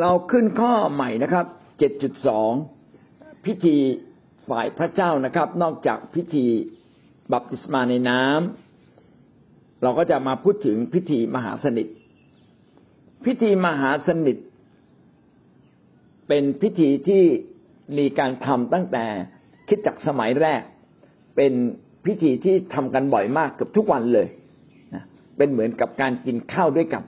เราขึ้นข้อใหม่นะครับ7.2พิธีฝ่ายพระเจ้านะครับ นอกจากพิธีบัพติศมาในน้ำเราก็จะมาพูดถึงพิธีมหาสนิท พิธีมหาสนิท เป็นพิธีที่มีการทำตั้งแต่คิดจากสมัยแรก เป็นพิธีที่ทำกันบ่อยมากเกือบทุกวันเลยเป็นเหมือนกับการกินข้าวด้วยกัน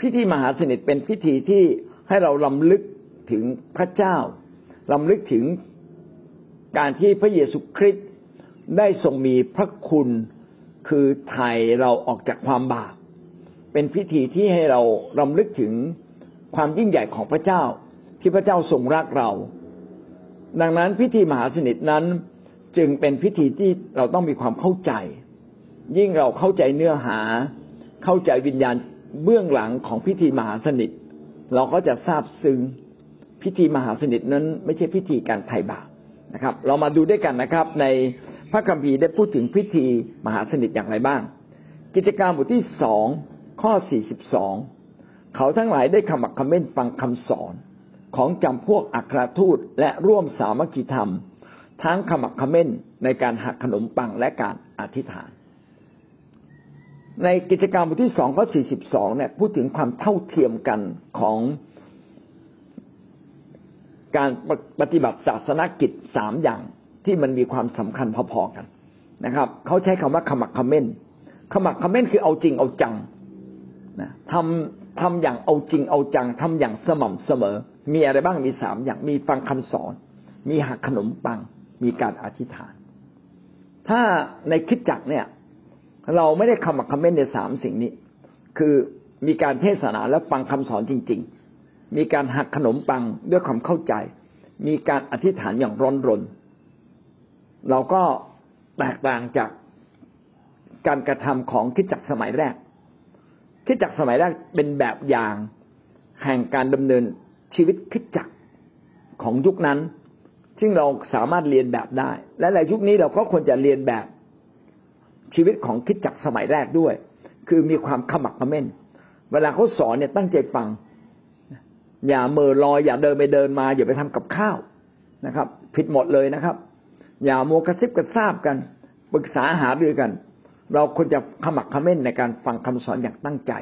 พิธีมหาสนิทเป็นพิธีที่ให้เราลำลึกถึงพระเจ้าลำลึกถึงการที่พระเยซูคริสต์ได้ทรงมีพระคุณคือไถ่เราออกจากความบาปเป็นพิธีที่ให้เราลำลึกถึงความยิ่งใหญ่ของพระเจ้าที่พระเจ้าทรงรักเรา ดังนั้นพิธีมหาสนิทนั้นจึงเป็นพิธีที่เราต้องมีความเข้าใจ ยิ่งเราเข้าใจเนื้อหา เข้าใจวิญญาณ เบื้องหลังของพิธีมหาสนิท เราก็จะทราบซึ้งพิธีมหาสนิทนั้น ไม่ใช่พิธีการไถ่บาปนะครับ เรามาดูด้วยกันนะครับ ในพระคัมภีร์ได้พูดถึงพิธีมหาสนิทอย่างไรบ้าง กิจการบทที่สองข้อสี่สิบสองเขาทั้งหลายได้ขมักขม้นฟังคำสอนของจำพวกอัครทูตและร่วมสามัคคีธรรม ทั้งขมักขม้นในการหักขนมปังและการอธิษฐาน ในกิจกรรมบทที่สองข้อสี่สิบสองเนี่ยพูดถึงความเท่าเทียมกันของการปฏิบัติศาสนกิจสามอย่างที่มันมีความสำคัญพอๆกันนะครับเขาใช้คำว่าขมักขม้นขมักขม้นคือเอาจริงเอาจังนะทำทำอย่างเอาจริงเอาจังทำอย่างสม่ำเสมอ มีอะไรบ้างมีสามอย่างมีฟังคำสอน มีหักขนมปัง มีการอธิษฐาน ถ้าในคิดจักเนี่ย เราไม่ได้คำอักคำเม้นในสามสิ่งนี้ คือมีการเทศนาและฟังคำสอนจริง ๆ มีการหักขนมปังด้วยความเข้าใจ มีการอธิษฐานอย่างร้อนรน เราก็แตกต่างจากการกระทำของคิดจักสมัยแรก คิดจักสมัยแรกเป็นแบบอย่างแห่งการดำเนินชีวิตคิดจักของยุคนั้น ซึ่งเราสามารถเรียนแบบได้ และในยุคนี้เราก็ควรจะเรียนแบบ ชีวิตของคิดจักสมัยแรกด้วย คือมีความขมักขม้น เวลาเขาสอนเนี่ยตั้งใจฟัง อย่าเมื่อลอย อย่าเดินไปเดินมา อย่าไปทำกับข้าวนะครับ ผิดหมดเลยนะครับ อย่าโมกระซิบกระซาบกันปรึกษาหารือกัน เราควรจะขมักขม้นในการฟังคำสอนอย่างตั้งใจ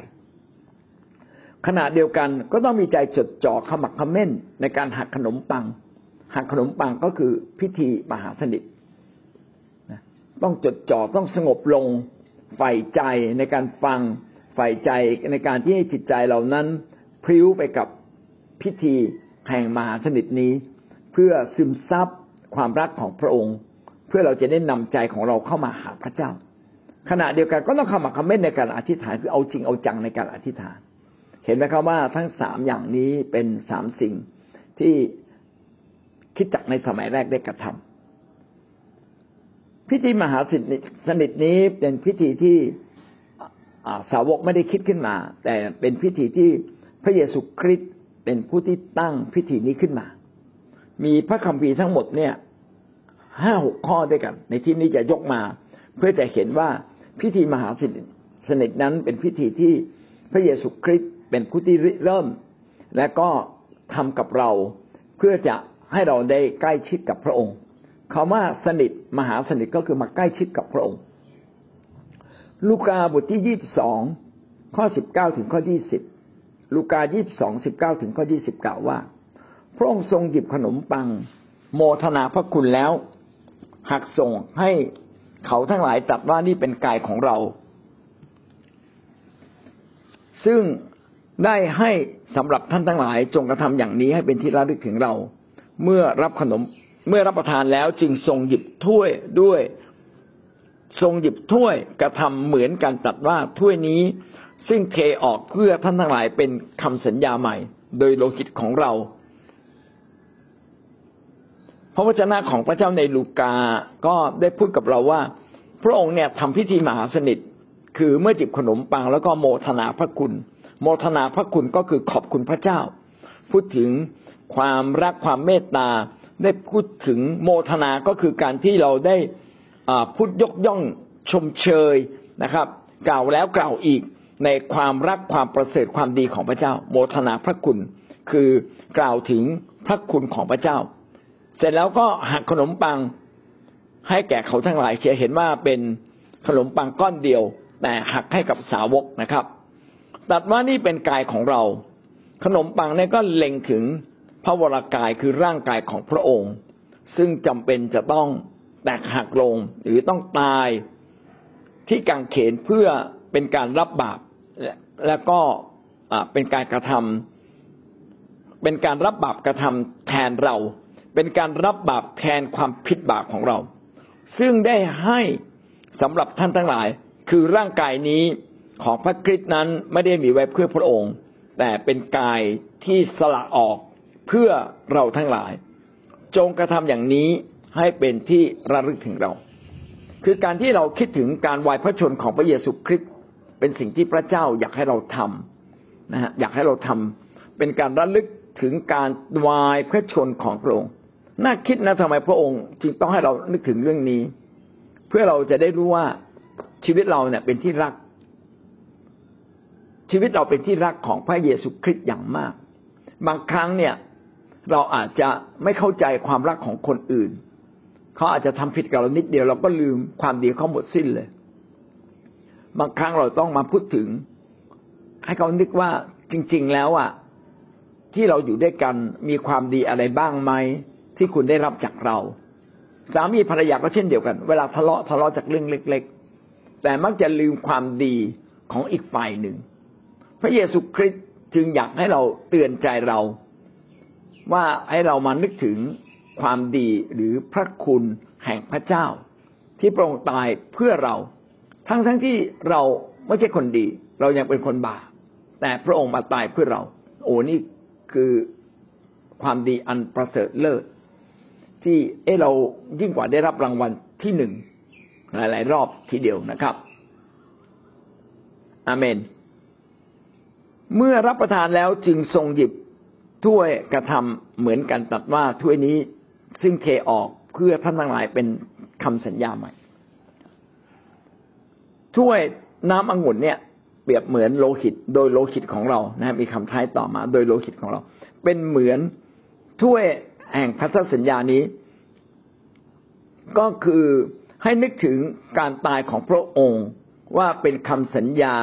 ขณะเดียวกันก็ต้องมีใจจดจ่อขมักขม้นในการหักขนมปังหักขนมปังก็คือพิธีมหาสนิท ต้องจดจ่อต้องสงบลงใฝ่ใจในการฟังใฝ่ใจในการที่ให้จิตใจเหล่านั้นพริ้วไปกับพิธีแห่งมหาสนิทนี้ เพื่อซึมซับความรักของพระองค์ เพื่อเราจะได้นำใจของเราเข้ามาหาพระเจ้า ขณะเดียวกันก็ต้องขมักขม้นในการอธิษฐานคือเอาจริงเอาจังในการอธิษฐาน เห็นไหมครับว่าทั้งสามอย่างนี้เป็นสามสิ่งที่คิดจักในสมัยแรกได้กระทำ พิธีมหาสนิทนี้เป็นพิธีที่สาวกไม่ได้คิดขึ้นมา แต่เป็นพิธีที่พระเยซูคริสต์เป็นผู้ที่ตั้งพิธีนี้ขึ้นมา มีพระคัมภีร์ทั้งหมดเนี่ยห้าหกข้อด้วยกัน ในที่นี้จะยกมา เพื่อจะเห็นว่าพิธีมหาสนิทนั้นเป็นพิธีที่พระเยซูคริสต์เป็นผู้ที่เริ่ม และก็ทำกับเราเพื่อจะให้เราได้ใกล้ชิดกับพระองค์ คำว่าสนิทมหาสนิทก็คือมาใกล้ชิดกับพระองค์ ลูกาบทที่ยี่สิบสองข้อสิบเก้าถึงข้อยี่สิบลูกายี่สิบสองสิบเก้าถึงข้อยี่สิบกล่าวว่า พระองค์ทรงหยิบขนมปัง โมทนาพระคุณแล้วหักส่งให้เขาทั้งหลายตรัสว่านี่เป็นกายของเรา ซึ่งได้ให้สำหรับท่านทั้งหลายจงกระทำอย่างนี้ให้เป็นที่ระลึกถึงเรา เมื่อรับขนม เมื่อรับประทานแล้วจึงทรงหยิบถ้วยด้วย ทรงหยิบถ้วยกระทำเหมือนกันตัดว่าถ้วยนี้ ซึ่งเทออกเพื่อท่านทั้งหลายเป็นคำสัญญาใหม่ โดยโลหิตของเราพระวจนะของพระเจ้าในลูกา ก็ได้พูดกับเราว่า พระองค์เนี่ยทำพิธีมหาสนิท คือเมื่อจิบขนมปังแล้วก็โมทนาพระคุณ โมทนาพระคุณก็คือขอบคุณพระเจ้า พูดถึงความรักความเมตตา ได้พูดถึงโมทนาก็คือการที่เราได้พูดยกย่องชมเชยนะครับ กล่าวแล้วกล่าวอีกในความรักความประเสริฐความดีของพระเจ้า โมทนาพระคุณ คือกล่าวถึงพระคุณของพระเจ้า เสร็จแล้วก็หักขนมปังให้แก่เขาทั้งหลายเขียเห็นว่าเป็นขนมปังก้อนเดียว แต่หักให้กับสาวกนะครับตัดว่านี่เป็นกายของเรา ขนมปังนี่ก็เล็งถึง ระวรากายคือร่างกายของพระองค์ ซึ่งจำเป็นจะต้องแตกหักลงหรือต้องตายที่กังเขนเพื่อเป็นการรับบาปและก็เป็นการกระทำเป็นการรับบาปกระทำแทนเรา เป็นการรับบาปแทนความผิดบาปของเรา ซึ่งได้ให้สำหรับท่านทั้งหลาย คือร่างกายนี้ของพระคริสต์นั้นไม่ได้มีไว้เพื่อพระองค์ แต่เป็นกายที่สละออก เพื่อเราทั้งหลาย จงกระทำอย่างนี้ให้เป็นที่ระลึกถึงเรา คือการที่เราคิดถึงการวายพระชนของพระเยซูคริสต์เป็นสิ่งที่พระเจ้าอยากให้เราทำนะฮะอยากให้เราทำเป็นการระลึกถึงการวายพระชนของพระองค์น่าคิดนะทำไมพระองค์จึงต้องให้เรานึกถึงเรื่องนี้ เพื่อเราจะได้รู้ว่าชีวิตเราเนี่ยเป็นที่รัก ชีวิตเราเป็นที่รักของพระเยซูคริสต์อย่างมาก บางครั้งเนี่ย เราอาจจะไม่เข้าใจความรักของคนอื่น เขาอาจจะทำผิดกับเรานิดเดียวเราก็ลืมความดีเขาหมดสิ้นเลย บางครั้งเราต้องมาพูดถึง ให้เขานึกว่าจริง ๆ แล้วอะที่เราอยู่ด้วยกันมีความดีอะไรบ้างไหมที่คุณได้รับจากเรา สามีภรรยาก็เช่นเดียวกัน เวลาทะเลาะทะเลาะจากเรื่องเล็ก ๆ แต่มักจะลืมความดีของอีกฝ่ายหนึ่ง พระเยซูคริสต์จึงอยากให้เราเตือนใจเรา ว่าให้เรามานึกถึงความดีหรือพระคุณแห่งพระเจ้า ที่พระองค์ตายเพื่อเรา ทั้งทั้งที่เราไม่ใช่คนดี เรายังเป็นคนบาปแต่พระองค์มาตายเพื่อเรา โอ้นี่คือความดีอันประเสริฐเลิศที่เอเรายิ่งกว่าได้รับรางวัลที่หนึ่งหลาย ๆ รอบทีเดียวนะครับ อาเมน เมื่อรับประทานแล้วจึงทรงหยิบ ถ้วยกระทำเหมือนกันตัดว่าถ้วยนี้ซึ่งเทออกเพื่อท่านทั้งหลายเป็นคำสัญญาใหม่ ถ้วยน้ำองุ่นเนี่ย เปรียบเหมือนโลหิต โดยโลหิตของเรานะมีคำท้ายต่อมา โดยโลหิตของเรา เป็นเหมือนถ้วยแห่งพันธสัญญานี้ ก็คือให้นึกถึงการตายของพระองค์ว่าเป็นคำสัญญา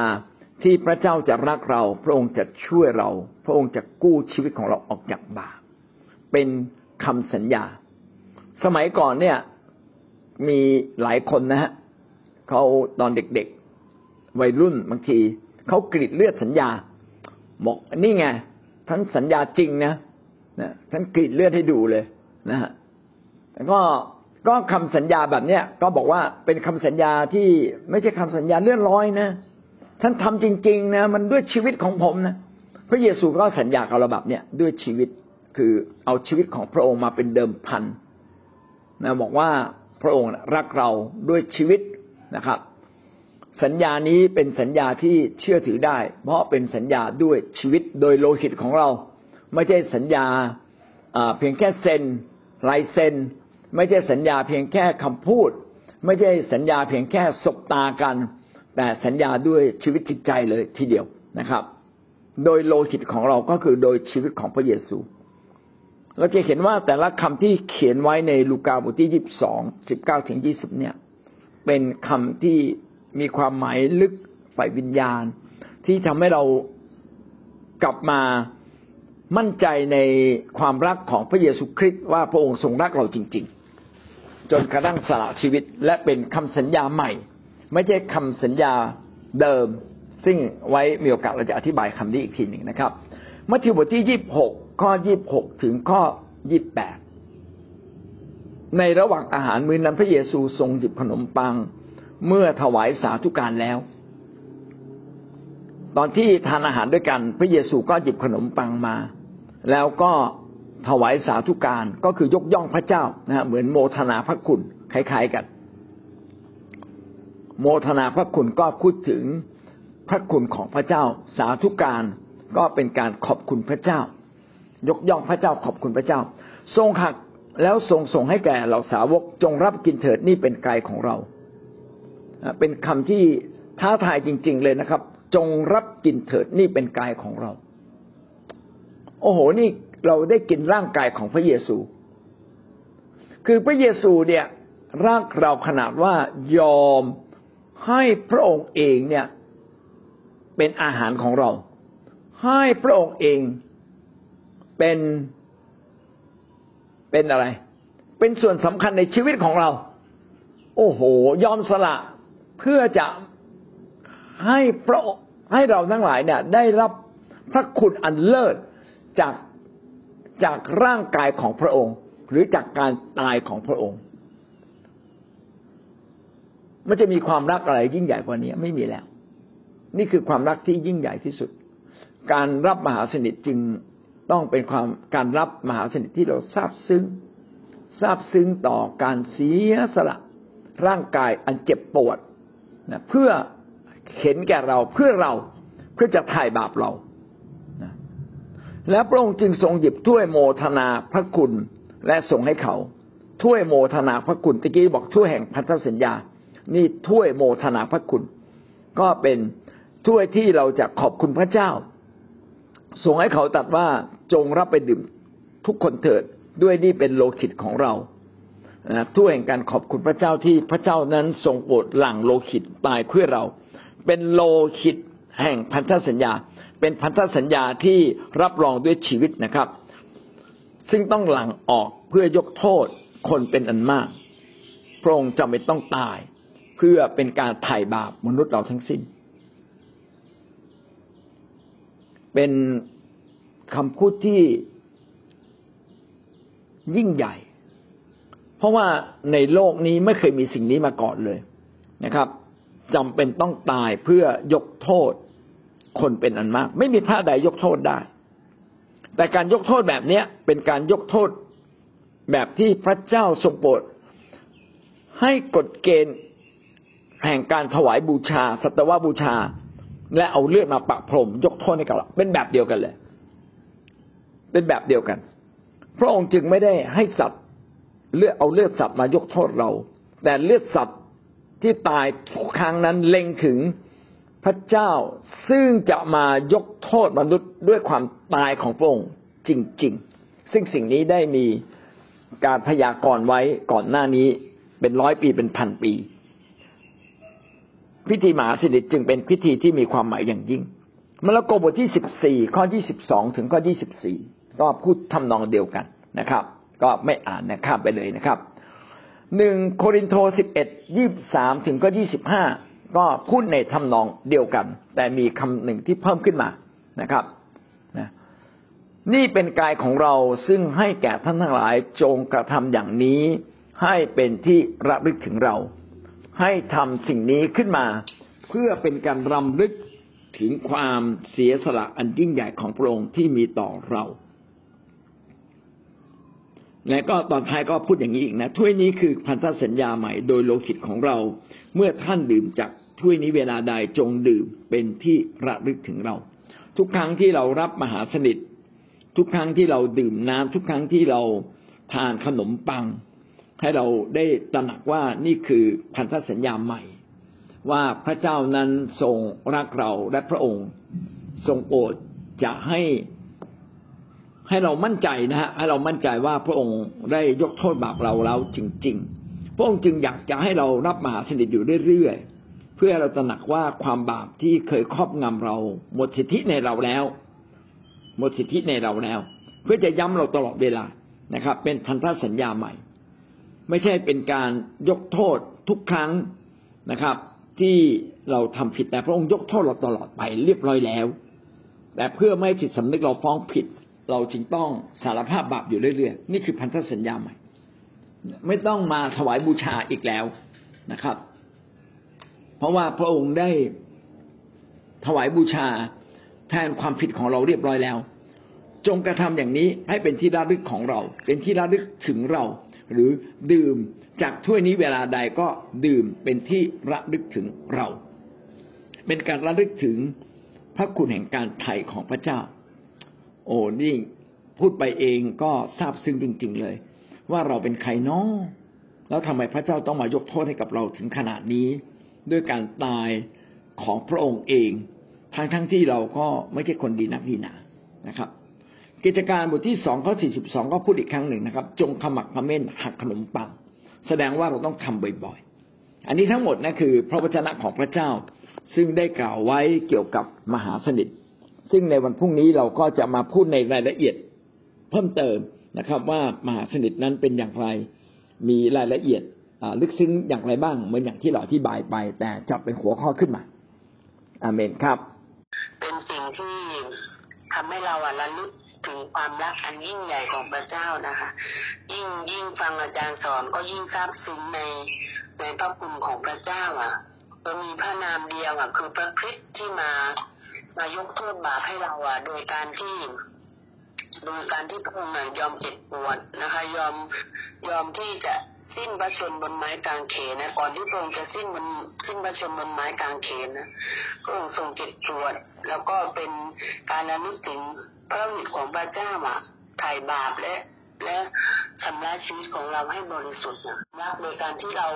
ที่พระเจ้าจะรักเรา พระองค์จะช่วยเรา พระองค์จะกู้ชีวิตของเราออกจากบาปเป็นคำสัญญา สมัยก่อนเนี่ยมีหลายคนนะฮะเขาตอนเด็กๆ วัยรุ่นบางทีเขากรีดเลือดสัญญาบอกนี่ไงท่านสัญญาจริงนะนะท่านกรีดเลือดให้ดูเลยนะฮะก็ก็คำสัญญาแบบเนี้ยก็บอกว่าเป็นคำสัญญาที่ไม่ใช่คำสัญญาเลื่อนลอยนะ ท่านทำจริง ๆ นะ มันด้วยชีวิตของผมนะพระเยซูก็สัญญากับเราแบบเนี้ยด้วยชีวิตคือเอาชีวิตของพระองค์มาเป็นเดิมพันนะบอกว่าพระองค์รักเราด้วยชีวิตนะครับ สัญญานี้เป็นสัญญาที่เชื่อถือได้ เพราะเป็นสัญญาด้วยชีวิตโดยโลหิตของเรา ไม่ใช่สัญญาเพียงแค่เซ็นลายเซ็นไม่ใช่สัญญาเพียงแค่คำพูด ไม่ใช่สัญญาเพียงแค่สบตากัน แต่สัญญาด้วยชีวิตจิตใจเลยทีเดียวนะครับ โดยโลหิตของเราก็คือโดยชีวิตของพระเยซู เราจะเห็นว่าแต่ละคำที่เขียนไว้ในลูกาบทที่ยี่สิบสองสิบเก้าถึงยี่สิบเนี่ย เป็นคำที่มีความหมายลึกฝ่ายวิญญาณ ที่ทำให้เรากลับมามั่นใจในความรักของพระเยซูคริสต์ว่าพระองค์ทรงรักเราจริง ๆ จนกระทั่งสละชีวิตและเป็นคำสัญญาใหม่ ไม่ใช่คำสัญญาเดิม ซึ่งไว้มีโอกาสเราจะอธิบายคำนี้อีกทีหนึ่งนะครับ มัทธิวบทที่ยี่บหกข้อยี่บหกถึงข้อยี่บแปดในระหว่างอาหารมื้อนั้นพระเยซูทรงหยิบขนมปัง เมื่อถวายสาธุการแล้ว ตอนที่ทานอาหารด้วยกัน พระเยซูก็หยิบขนมปังมา แล้วก็ถวายสาธุการก็คือยกย่องพระเจ้านะเหมือนโมทนาพระคุณคล้ายๆกัน โมทนาพระคุณก็พูดถึงพระคุณของพระเจ้า สาธุการก็เป็นการขอบคุณพระเจ้า ยกย่องพระเจ้าขอบคุณพระเจ้า ทรงหักแล้วทรงส่งให้แก่เหล่าสาวกจงรับกินเถิดนี่เป็นกายของเรา เป็นคำที่ท้าทายจริง ๆ เลยนะครับ จงรับกินเถิดนี่เป็นกายของเราโโอ้โหนี่เราได้กินร่างกายของพระเยซู คือพระเยซูเนี่ยรักเราขนาดว่ายอม ให้พระองค์เองเนี่ยเป็นอาหารของเรา ให้พระองค์เองเป็นเป็นอะไร เป็นส่วนสำคัญในชีวิตของเรา โอ้โห ยอมสละเพื่อจะให้พระให้เราทั้งหลายเนี่ย ได้รับพระคุณอันเลิศจากจากร่างกายของพระองค์ หรือจากการตายของพระองค์ มันจะมีความรักอะไรยิ่งใหญ่กว่านี้ไม่มีแล้ว นี่คือความรักที่ยิ่งใหญ่ที่สุด การรับมหาสนิทจึงต้องเป็นความการรับมหาสนิทที่เราทราบซึ้งทราบซึ้งต่อการเสียสละร่างกายอันเจ็บปวดนะเพื่อเห็นแก่เราเพื่อเราเพื่อจะถ่ายบาปเรานะแล้วพระองค์จึงทรงหยิบถ้วยโมทนาพระคุณและส่งให้เขาถ้วยโมทนาพระคุณตะกี้บอกถ้วยแห่งพันธสัญญา นี่ถ้วยโมทนาพระคุณ ก็เป็นถ้วยที่เราจะขอบคุณพระเจ้าส่งให้เขาตัดว่าจงรับไปดื่มทุกคนเถิดด้วยนี่เป็นโลหิตของเราถ้วยแห่งการขอบคุณพระเจ้าที่พระเจ้านั้นทรงโปรดหลั่งโลหิตตายเพื่อเรา เป็นโลหิตแห่งพันธสัญญา เป็นพันธสัญญาที่รับรองด้วยชีวิตนะครับ ซึ่งต้องหลั่งออกเพื่อยกโทษคนเป็นอันมาก พระองค์จำเป็นต้องตาย เพื่อเป็นการไถ่บาปมนุษย์เราทั้งสิ้น เป็นคำพูดที่ยิ่งใหญ่ เพราะว่าในโลกนี้ไม่เคยมีสิ่งนี้มาก่อนเลยนะครับจำเป็นต้องตายเพื่อยกโทษคนเป็นอันมาก ไม่มีพระใดยกโทษได้ แต่การยกโทษแบบนี้เป็นการยกโทษแบบที่พระเจ้าทรงโปรดให้กฎเกณฑ์ แห่งการถวายบูชา สัตวบูชา และเอาเลือดมาปะพรม ยกโทษให้กับเราเป็นแบบเดียวกันเลย เป็นแบบเดียวกัน พระองค์จึงไม่ได้ให้สัตว์เลือดเอาเลือดสัตว์มายกโทษเรา แต่เลือดสัตว์ที่ตายทุกครั้งนั้นเล็งถึงพระเจ้าซึ่งจะมายกโทษมนุษย์ด้วยความตายของพระองค์จริง ๆ ซึ่งสิ่งนี้ได้มีการพยากรณ์ไว้ก่อนหน้านี้เป็นร้อยปีเป็นพันปี พิธีมหาสนิทจึงเป็นพิธีที่มีความหมายอย่างยิ่งมาระโกบทที่สิบสี่ข้อยี่สิบสองถึงข้อยี่สิบสี่ก็พูดทำนองเดียวกันนะครับ ก็ไม่อ่านนะครับไปเลยนะครับหนึ่งโครินโตสิบเอ็ดยี่สามถึงก็ยี่สิบห้าก็พูดในทำนองเดียวกัน แต่มีคำหนึ่งที่เพิ่มขึ้นมานะครับนะนี่เป็นกายของเราซึ่งให้แก่ท่านทั้งหลายจงกระทำอย่างนี้ให้เป็นที่ระลึกถึงเรา ให้ทำสิ่งนี้ขึ้นมา เพื่อเป็นการรำลึกถึงความเสียสละอันยิ่งใหญ่ของพระองค์ที่มีต่อเรา และก็ตอนท้ายก็พูดอย่างนี้อีกนะถ้วยนี้คือพันธสัญญาใหม่โดยโลหิตของเรา เมื่อท่านดื่มจากถ้วยนี้เวลาใดจงดื่มเป็นที่ระลึกถึงเรา ทุกครั้งที่เรารับมหาสนิท ทุกครั้งที่เราดื่มน้ำทุกครั้งที่เราทานขนมปัง ให้เราได้ตระหนักว่านี่คือพันธสัญญาใหม่ ว่าพระเจ้านั้นทรงรักเราและพระองค์ทรงโปรดจะให้ให้เรามั่นใจนะฮะให้เรามั่นใจว่าพระองค์ได้ยกโทษบาปเราแล้วจริง ๆ พระองค์จึงอยากจะให้เรารับมหาสนิทอยู่เรื่อยๆเพื่อเราตระหนักว่าความบาปที่เคยครอบงำเรา หมดสิทธิในเราแล้ว หมดสิทธิในเราแล้ว เพื่อจะย้ำเราตลอดเวลานะครับ เป็นพันธสัญญาใหม่ ไม่ใช่เป็นการยกโทษทุกครั้งนะครับ ที่เราทำผิดแต่พระองค์ยกโทษเราตลอดไปเรียบร้อยแล้ว แต่เพื่อไม่ให้จิตสำนึกเราฟ้องผิด เราจึงต้องสารภาพบาปอยู่เรื่อยๆนี่คือพันธสัญญาใหม่ ไม่ต้องมาถวายบูชาอีกแล้วนะครับ เพราะว่าพระองค์ได้ถวายบูชาแทนความผิดของเราเรียบร้อยแล้ว จงกระทำอย่างนี้ให้เป็นที่ระลึกของเรา เป็นที่ระลึกถึงเรา หรือดื่มจากถ้วยนี้เวลาใดก็ดื่มเป็นที่ระลึกถึงเรา เป็นการระลึกถึงพระคุณแห่งการไถ่ของพระเจ้า โอ้นี่พูดไปเองก็ทราบซึ้งจริง ๆ เลย ว่าเราเป็นใครน้อแล้วทำไมพระเจ้าต้องมายกโทษให้กับเราถึงขนาดนี้ ด้วยการตายของพระองค์เอง ทั้งทั้งที่เราก็ไม่ใช่คนดีนักดีหนานะครับ กิจการบทที่สองข้อสี่สิบสองก็พูดอีกครั้งหนึ่งนะครับ จงขมักขม้นหักขนมปังแสดงว่าเราต้องทำบ่อยๆ อันนี้ทั้งหมดนะคือ พระวจนะของพระเจ้า ซึ่งได้กล่าวไว้เกี่ยวกับมหาสนิท ซึ่งในวันพรุ่งนี้เราก็จะมาพูดในรายละเอียดเพิ่มเติมนะครับ ว่ามหาสนิทนั้นเป็นอย่างไรมีรายละเอียดลึกซึ้งอย่างไรบ้างเหมือนอย่างที่เราอธิบายไป แต่จับเป็นหัวข้อขึ้นมาอาเมนครับ เป็นสิ่งที่ทำให้เราอะระลึก ถึงความรักอันยิ่งใหญ่ของพระเจ้านะคะ ยิ่งยิ่งฟังอาจารย์สอนก็ยิ่งซาบซึ้งในในพระคุณของพระเจ้าอะเรามีพระนามเดียวอะคือพระคริสต์ที่มามายกโทษบาปให้เราอะ โดยการที่โดยการที่พระองค์ยอมเจ็บปวดนะคะ ยอมยอมที่จะสิ้นพระชนบนไม้กางเขนนะก่อนที่พระองค์จะสิ้นบนสิ้นพระชนบนไม้กางเขนนะพระองค์ทรงเจ็บปวด แล้วก็เป็นการระลึกถึง พระฤทธิ์ของพระเจ้าอะไถ่บาปและและชำระชีวิตของเราให้บริสุทธิ์นะรักโดยการที่เรา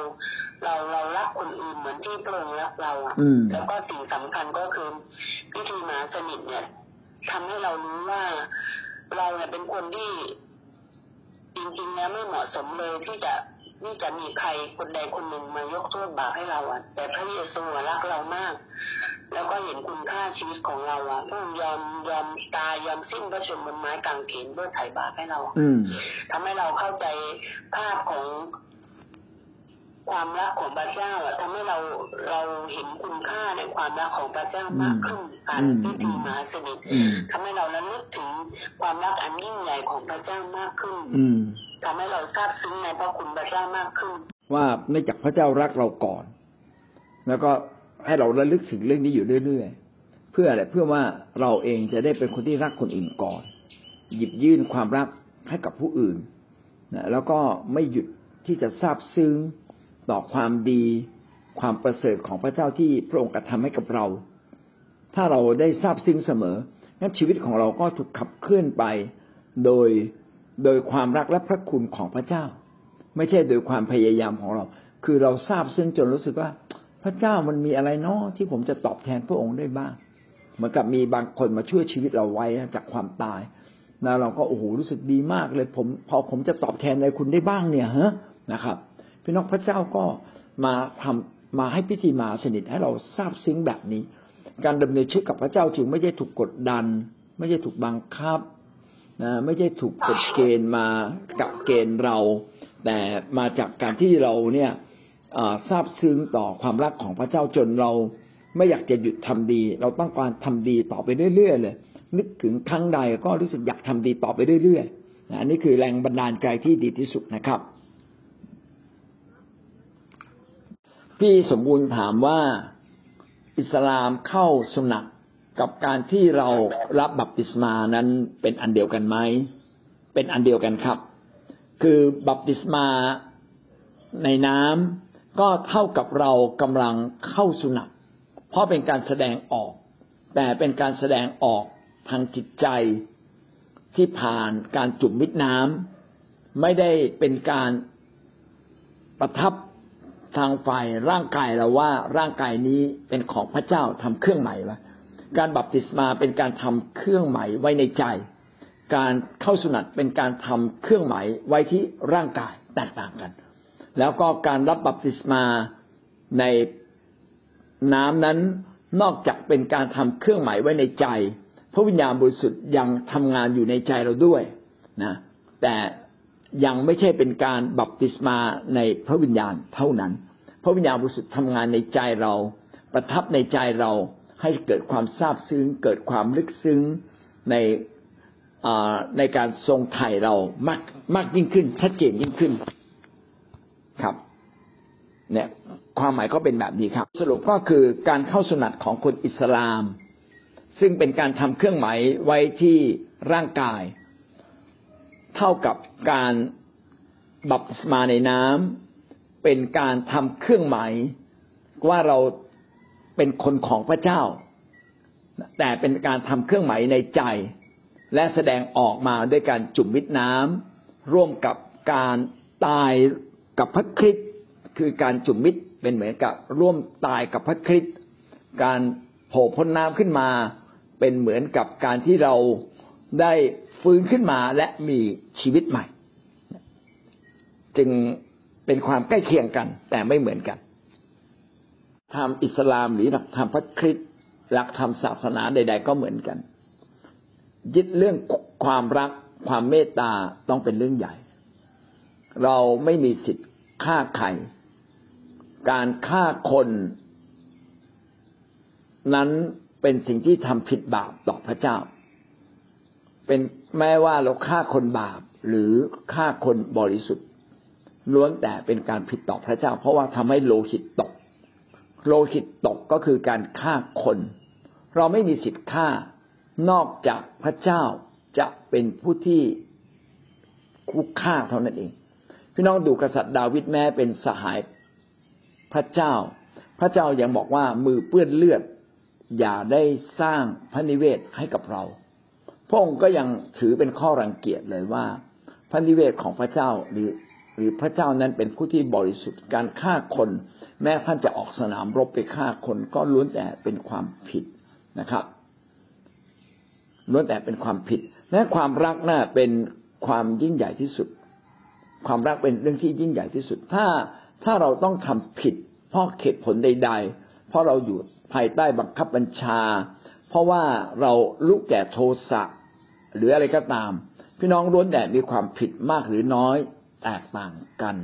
เราเรารักคนอื่นเหมือนที่พระองค์รักเราอะอืมแล้วก็สิ่งสำคัญก็คือพิธีมหาสนิทเนี่ยทำให้เรารู้ว่าเราเนี่ยเป็นคนที่จริงๆแล้วไม่เหมาะสมเลยที่จะ ที่จะมีใครคนใดคนหนึ่งมายกโทษบาปให้เราอะ แต่พระเยซูอะรักเรามาก แล้วก็เห็นคุณค่าชีวิตของเราอะพระองค์ยอมยอมตายยอมสิ้นพระชนม์บนไม้กางเขนเพื่อไถ่บาปให้เราอะอืมทำให้เราเข้าใจภาพของความรักของพระเจ้าอะทำให้เราเราเห็นคุณค่าในความรักของพระเจ้ามากขึ้นการอืมพิธีมหาสนิทอืมทำให้เราระลึกถึงความรักอันยิ่งใหญ่ของพระเจ้ามากขึ้นอืม ทำให้เราซาบซึ้งในพระคุณพระเจ้ามากขึ้น ว่าเนื่องจากพระเจ้ารักเราก่อน แล้วก็ให้เราระลึกถึงเรื่องนี้อยู่เรื่อยๆ เพื่ออะไรเพื่อว่าเราเองจะได้เป็นคนที่รักคนอื่นก่อน หยิบยื่นความรักให้กับผู้อื่นนะแล้วก็ไม่หยุดที่จะซาบซึ้งต่อความดี ความประเสริฐของพระเจ้าที่พระองค์กระทำให้กับเรา ถ้าเราได้ทราบซึ้งเสมองั้นชีวิตของเราก็ถูกขับเคลื่อนไปโดย โดยความรักและพระคุณของพระเจ้า ไม่ใช่โดยความพยายามของเรา คือเราทราบซึ้งจนรู้สึกว่า พระเจ้ามันมีอะไรเนาะที่ผมจะตอบแทนพระองค์ได้บ้าง เหมือนกับมีบางคนมาช่วยชีวิตเราไว้จากความตาย แล้วเราก็โอ้โหรู้สึกดีมากเลย ผมพอผมจะตอบแทนอะไรคุณได้บ้างเนี่ยฮะนะครับพี่น้องพระเจ้าก็มาทำมาให้พิธีมาสนิทให้เราทราบซึ้งแบบนี้ การดำเนินชีวิตกับพระเจ้าจึงไม่ใช่ถูกกดดัน ไม่ใช่ถูกบังคับ นะไม่ใช่ถูกกฎเกณฑ์มากะเกณฑ์เรา แต่มาจากการที่เราเนี่ยอ่าทราบซึ้งต่อความรักของพระเจ้าจนเราไม่อยากจะหยุดทำดี เราต้องการทำดีต่อไปเรื่อยๆเลย นึกถึงครั้งใดก็รู้สึกอยากทำดีต่อไปเรื่อยๆนะอันนี้คือแรงบันดาลใจที่ดีที่สุดนะครับ พี่สมบูรณ์ถามว่าอิสลามเข้าสุนัต กับการที่เรารับบัพติศมานั้นเป็นอันเดียวกันไหมเป็นอันเดียวกันครับ คือบัพติศมาในน้ำก็เท่ากับเรากำลังเข้าสุนัตเพราะเป็นการแสดงออก แต่เป็นการแสดงออกทางจิตใจที่ผ่านการจุ่มมิดน้ำไม่ได้เป็นการประทับทางฝ่ายร่างกายเราว่าร่างกายนี้เป็นของพระเจ้าทำเครื่องหมายไว้ การบัพติศมาเป็นการทำเครื่องหมายไว้ในใจ การเข้าสุนัตเป็นการทำเครื่องหมายไว้ที่ร่างกายแตกต่างกัน แล้วก็การรับบัพติศมาในน้ำนั้นนอกจากเป็นการทำเครื่องหมายไว้ในใจ พระวิญญาณบริสุทธิ์ยังทำงานอยู่ในใจเราด้วยนะแต่ยังไม่ใช่เป็นการบัพติศมาในพระวิญญาณเท่านั้น พระวิญญาณบริสุทธิ์ทำงานในใจเรา ประทับในใจเรา ให้เกิดความซาบซึ้ง เกิดความลึกซึ้งในในการทรงไถ่เรามากมากยิ่งขึ้น ชัดเจนยิ่งขึ้นครับ เนี่ย ความหมายก็เป็นแบบนี้ครับ สรุปก็คือการเข้าสนัตของคนอิสลาม ซึ่งเป็นการทำเครื่องหมายไว้ที่ร่างกาย เท่ากับการบัพติศมาในน้ำเป็นการทำเครื่องหมายว่าเรา เป็นคนของพระเจ้า แต่เป็นการทำเครื่องหมายในใจ และแสดงออกมาด้วยการจุ่มมิดน้ำร่วมกับการตายกับพระคริสต์คือการจุ่มมิดเป็นเหมือนกับร่วมตายกับพระคริสต์การโผล่พ้นน้ำขึ้นมา เป็นเหมือนกับการที่เราได้ฟื้นขึ้นมาและมีชีวิตใหม่ จึงเป็นความใกล้เคียงกันแต่ไม่เหมือนกัน ธรรมอิสลามหรือหลักธรรมพระคริสต์หลักธรรมศาสนาใด ๆ ก็เหมือนกัน ยึดเรื่องความรักความเมตตาต้องเป็นเรื่องใหญ่ เราไม่มีสิทธิ์ฆ่าใครการฆ่าคนนั้นเป็นสิ่งที่ทำผิดบาปต่อพระเจ้า เป็นแม้ว่าเราฆ่าคนบาปหรือฆ่าคนบริสุทธิ์ล้วนแต่เป็นการผิดต่อพระเจ้า เพราะว่าทำให้โลหิตตก โลหิตตกก็คือการฆ่าคน เราไม่มีสิทธิ์ฆ่านอกจากพระเจ้าจะเป็นผู้ที่คู่ฆ่าเท่านั้นเอง พี่น้องดูกษัตริย์ดาวิดแม้เป็นสหายพระเจ้า พระเจ้ายังบอกว่ามือเปื้อนเลือด อย่าได้สร้างพระนิเวศให้กับเราพระองค์ก็ยังถือเป็นข้อรังเกียจเลยว่า พระนิเวศของพระเจ้าหรือหรือพระเจ้านั้นเป็นผู้ที่บริสุทธิ์การฆ่าคน แม้ท่านจะออกสนามรบไปฆ่าคนก็ล้วนแต่เป็นความผิดนะครับล้วนแต่เป็นความผิดและความรักน่าเป็นความยิ่งใหญ่ที่สุด ความรักเป็นเรื่องที่ยิ่งใหญ่ที่สุด ถ้าถ้าเราต้องทำผิด เพราะเหตุผลใด ๆ เพราะเราอยู่ภายใต้บังคับบัญชา เพราะว่าเราลุกแก่โทสะหรืออะไรก็ตาม พี่น้องล้วนแต่มีความผิดมากหรือน้อยแตกต่างกัน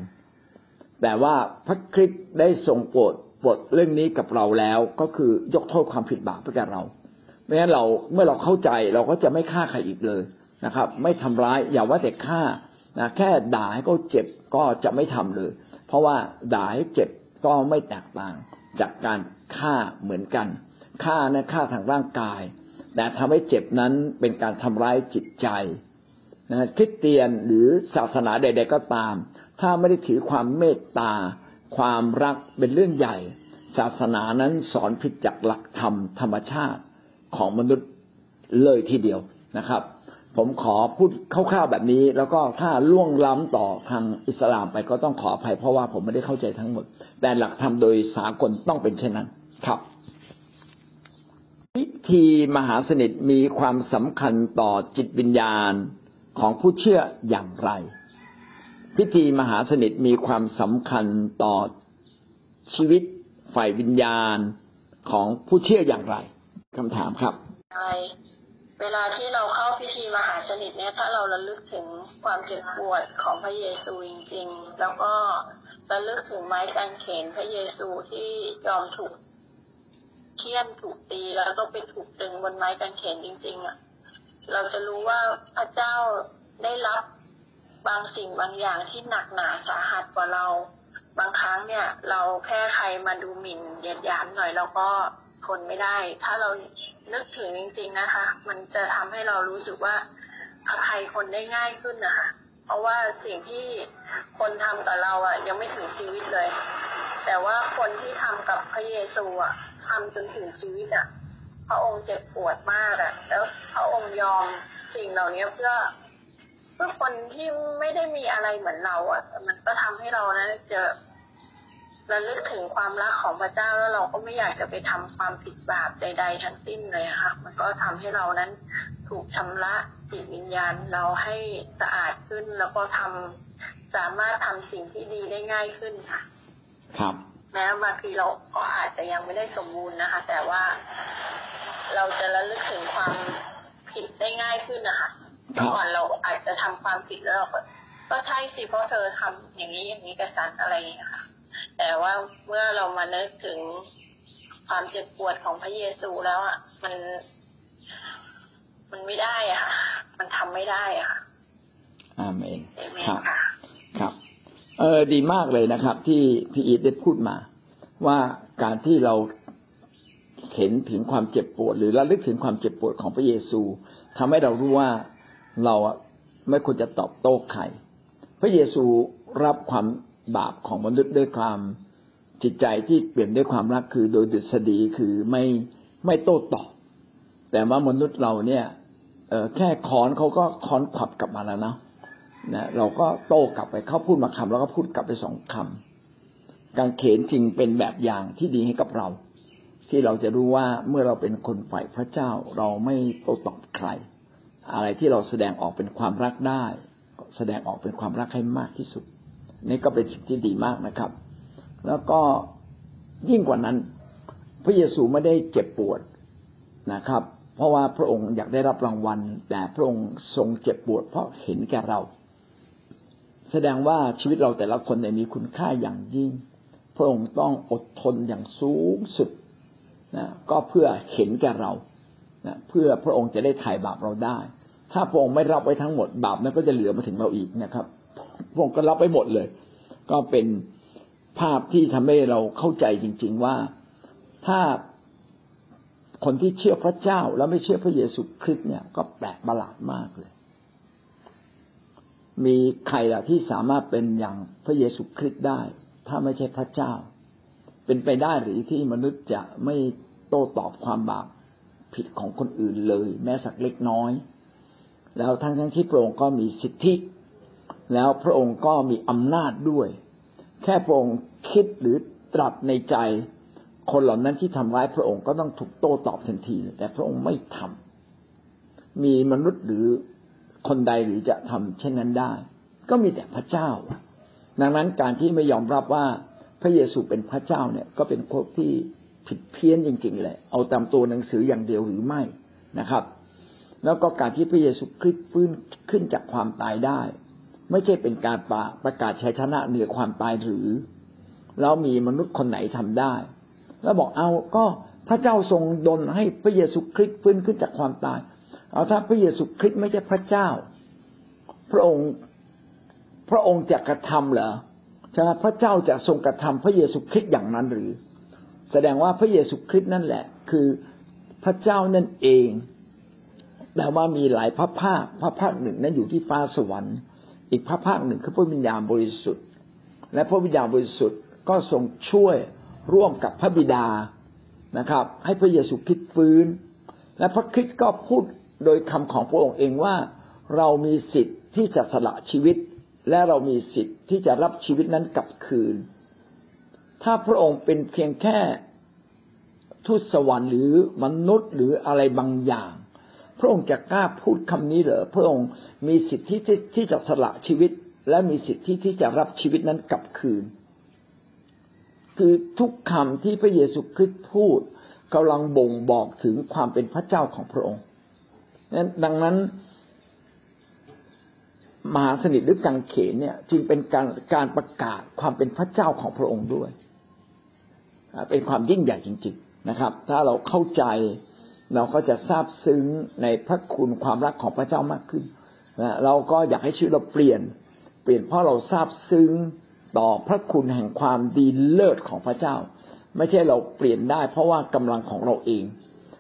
แต่ว่าพระคริสต์ได้ทรงโปรดบทเรื่องนี้กับเราแล้วก็คือยกโทษความผิดบาปให้แก่เราไม่งั้นเราเมื่อเราเข้าใจเราก็จะไม่ฆ่าใครอีกเลยนะครับ ไม่ทำร้ายอย่าว่าแต่ฆ่านะแค่ด่าให้เขาเจ็บก็จะไม่ทำเลย เพราะว่าด่าให้เจ็บก็ไม่แตกต่างจากการฆ่าเหมือนกันฆ่านะฆ่าทางร่างกาย แต่ทำให้เจ็บนั้นเป็นการทำร้ายจิตใจนะคริสเตียนหรือศาสนาใด ๆ ก็ตาม ถ้าไม่ได้ถือความเมตตา ความรักเป็นเรื่องใหญ่ ศาสนานั้นสอนผิดจากหลักธรรมธรรมชาติของมนุษย์เลยทีเดียวนะครับ ผมขอพูดคร่าวๆแบบนี้ แล้วก็ถ้าล่วงล้ำต่อทางอิสลามไปก็ต้องขออภัยเพราะว่าผมไม่ได้เข้าใจทั้งหมด แต่หลักธรรมโดยสากลต้องเป็นเช่นนั้นครับพิธีมหาสนิทมีความสำคัญต่อจิตวิญญาณของผู้เชื่ออย่างไร พิธีมหาสนิทมีความสำคัญต่อชีวิตฝ่ายวิญญาณของผู้เชื่ออย่างไรคำถามครับใช่เวลาที่เราเข้าพิธีมหาสนิทเนี่ยถ้าเราระลึกถึงความเจ็บปวดของพระเยซูจริง ๆ แล้วก็ระลึกถึงไม้กางเขนพระเยซูที่ยอมถูกเคี่ยนถูกตีแล้วก็ไปถูกดึงบนไม้กางเขนจริง ๆ อะ เราจะรู้ว่าพระเจ้าได้รับ บางสิ่งบางอย่างที่หนักหนาสาหัสกว่าเรา บางครั้งเนี่ย เราแค่ใครมาดูหมิ่นเหยียดหยามหน่อยเราก็ทนไม่ได้ ถ้าเรานึกถึงจริง ๆนะคะ มันจะทำให้เรารู้สึกว่าอภัยคนได้ง่ายขึ้นนะคะเพราะว่าสิ่งที่คนทำกับเราอะ ยังไม่ถึงชีวิตเลย แต่ว่าคนที่ทำกับพระเยซูอะทำจนถึงชีวิตอะ พระองค์เจ็บปวดมากอะ แล้วพระองค์ยอมสิ่งเหล่านี้เพื่อ เพื่อคนที่ไม่ได้มีอะไรเหมือนเราอะมันก็ทำให้เรานะจะระลึกถึงความรักของพระเจ้าแล้วเราก็ไม่อยากจะไปทำความผิดบาปใด ๆ ทั้งสิ้นเลยค่ะ มันก็ทำให้เรานั้นถูกชำระจิตวิญญาณเราให้สะอาดขึ้นแล้วก็ทำสามารถทำสิ่งที่ดีได้ง่ายขึ้นค่ะ ครับ แม้บางทีเราก็อาจจะยังไม่ได้สมบูรณ์นะคะ แต่ว่าเราจะระลึกถึงความผิดได้ง่ายขึ้นนะคะ ก่อนเราอาจจะทำความผิดแล้วเราก็ก็ใช่สิเพราะเธอทำอย่างนี้อย่างนี้กับฉันอะไรอย่างนี้ค่ะ แต่ว่าเมื่อเรามานึกถึงความเจ็บปวดของพระเยซูแล้วอะมัน มันไม่ได้อะ มันทำไม่ได้อะอาเมนครับครับ เออดีมากเลยนะครับ ที่พี่อีทได้พูดมา ว่าการที่เราเห็นถึงความเจ็บปวด หรือระลึกถึงความเจ็บปวดของพระเยซูทำให้เรารู้ว่า เราไม่ควรจะตอบโต้ใครพระเยซูรับความบาปของมนุษย์ด้วยความจิตใจที่เปลี่ยนด้วยความรักคือโดยดุษฎีคือไม่ไม่โต้ตอบ แต่ว่ามนุษย์เราเนี่ยเออแค่คอนเขาก็คอนขับกลับมาแล้วนะนะเราก็โต้กลับไปเขาพูดมาคำแล้วก็พูดกลับไปสองคำการเขนจริงเป็นแบบอย่างที่ดีให้กับเรา ที่เราจะรู้ว่าเมื่อเราเป็นคนฝ่ายพระเจ้าเราไม่โต้ตอบใคร อะไรที่เราแสดงออกเป็นความรักได้ แสดงออกเป็นความรักให้มากที่สุด นี่ก็เป็นสิ่งที่ดีมากนะครับ แล้วก็ยิ่งกว่านั้น พระเยซูไม่ได้เจ็บปวดนะครับ เพราะว่าพระองค์อยากได้รับรางวัล แต่พระองค์ทรงเจ็บปวด เพราะเห็นแก่เรา แสดงว่าชีวิตเราแต่ละคนมีคุณค่าอย่างยิ่ง พระองค์ต้องอดทนอย่างสูงสุดนะก็เพื่อเห็นแก่เรา นะเพื่อพระองค์จะได้ถ่ายบาปเราได้ ถ้าพระองค์ไม่รับไว้ทั้งหมดบาปนั้นก็จะเหลือมาถึงเราอีกนะครับ พระองค์ก็รับไปหมดเลย ก็เป็นภาพที่ทำให้เราเข้าใจจริง ๆว่าถ้าคนที่เชื่อพระเจ้าแล้วไม่เชื่อพระเยซูคริสต์เนี่ยก็แปลกประหลาดมากเลย มีใครล่ะที่สามารถเป็นอย่างพระเยซูคริสต์ได้ ถ้าไม่ใช่พระเจ้า เป็นไปได้หรือที่มนุษย์จะไม่โต้ตอบความบาป ผิดของคนอื่นเลย แม้สักเล็กน้อย แล้วทั้งทั้งที่พระองค์ก็มีสิทธิ แล้วพระองค์ก็มีอำนาจด้วย แค่พระองค์คิดหรือตรัสในใจ คนเหล่านั้นที่ทำร้ายพระองค์ก็ต้องถูกโต้ตอบทันที แต่พระองค์ไม่ทำมีมนุษย์หรือคนใดหรือจะทำเช่นนั้นได้ ก็มีแต่พระเจ้า ดังนั้นการที่ไม่ยอมรับว่าพระเยซูเป็นพระเจ้าเนี่ย ก็เป็นคนที่ ผิดเพี้ยนจริงๆเลยเอาตามตัวหนังสืออย่างเดียวหรือไม่นะครับ แล้วก็การที่พระเยซูคริสต์ฟื้นขึ้นจากความตายได้ ไม่ใช่เป็นการประประกาศชัยชนะเหนือความตายหรือแล้วมีมนุษย์คนไหนทำได้ แล้วบอกเอาก็พระเจ้าทรงดลให้พระเยซูคริสต์ฟื้นขึ้นจากความตาย เอาถ้าพระเยซูคริสต์ไม่ใช่พระเจ้า พระองค์พระองค์จะกระทำเหรอใช่ไหมพระเจ้าจะทรงกระทำพระเยซูคริสต์อย่างนั้นหรือ แสดงว่าพระเยซูคริสต์นั่นแหละ คือพระเจ้านั่นเอง แต่ว่ามีหลายพระภาคพระภาคหนึ่งนั้นอยู่ที่ฟ้าสวรรค์ อีกพระภาคหนึ่งคือพระวิญญาณบริสุทธิ์ และพระวิญญาณบริสุทธิ์ก็ทรงช่วยร่วมกับพระบิดานะครับ ให้พระเยซูคริสต์ฟื้น และพระคริสต์ก็พูดโดยคำของพระองค์เองว่าเรามีสิทธิ์ที่จะสละชีวิต และเรามีสิทธิ์ที่จะรับชีวิตนั้นกลับคืน ถ้าพระองค์เป็นเพียงแค่ทูตสวรรค์หรือมนุษย์หรืออะไรบางอย่าง พระองค์จะกล้าพูดคำนี้เหรอพระองค์มีสิทธิที่ที่จะสละชีวิต และมีสิทธิที่จะรับชีวิตนั้นกลับคืน คือทุกคำที่พระเยซูคริสต์พูดกำลังบ่งบอกถึงความเป็นพระเจ้าของพระองค์ดังนั้นมหาสนิทหรือกังเขนเนี่ยจึงเป็นการการประกาศความเป็นพระเจ้าของพระองค์ด้วย เป็นความยิ่งใหญ่จริง ๆนะครับ ถ้าเราเข้าใจเราก็จะทราบซึ้งในพระคุณความรักของพระเจ้ามากขึ้นนะเราก็อยากให้ชีวิตเราเปลี่ยน เปลี่ยนเพราะเราทราบซึ้งต่อพระคุณแห่งความดีเลิศของพระเจ้า ไม่ใช่เราเปลี่ยนได้ เพราะว่ากำลังของเราเอง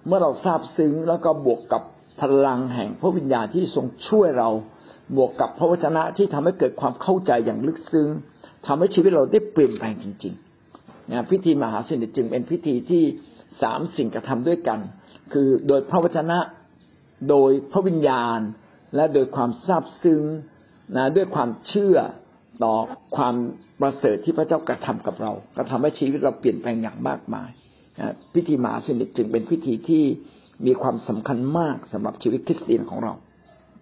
เมื่อเราทราบซึ้งแล้วก็บวกกับพลังแห่งพระวิญญาณที่ทรงช่วยเราบวกกับพระวจนะที่ทำให้เกิดความเข้าใจอย่างลึกซึ้งทำให้ชีวิตเราได้เปลี่ยนแปลงจริง ๆ นะพิธีมหาสนิทจึงเป็นพิธีที่สามสิ่งกระทำด้วยกัน คือโดยพระวจนะ โดยพระวิญญาณ และโดยความซาบซึ้งนะด้วยความเชื่อต่อความประเสริฐที่พระเจ้ากระทำกับเรา ก็ทำให้ชีวิตเราเปลี่ยนแปลงอย่างมากมายนะพิธีมหาสนิทจึงเป็นพิธีที่มีความสำคัญมากสำหรับชีวิตคริสเตียนของเรา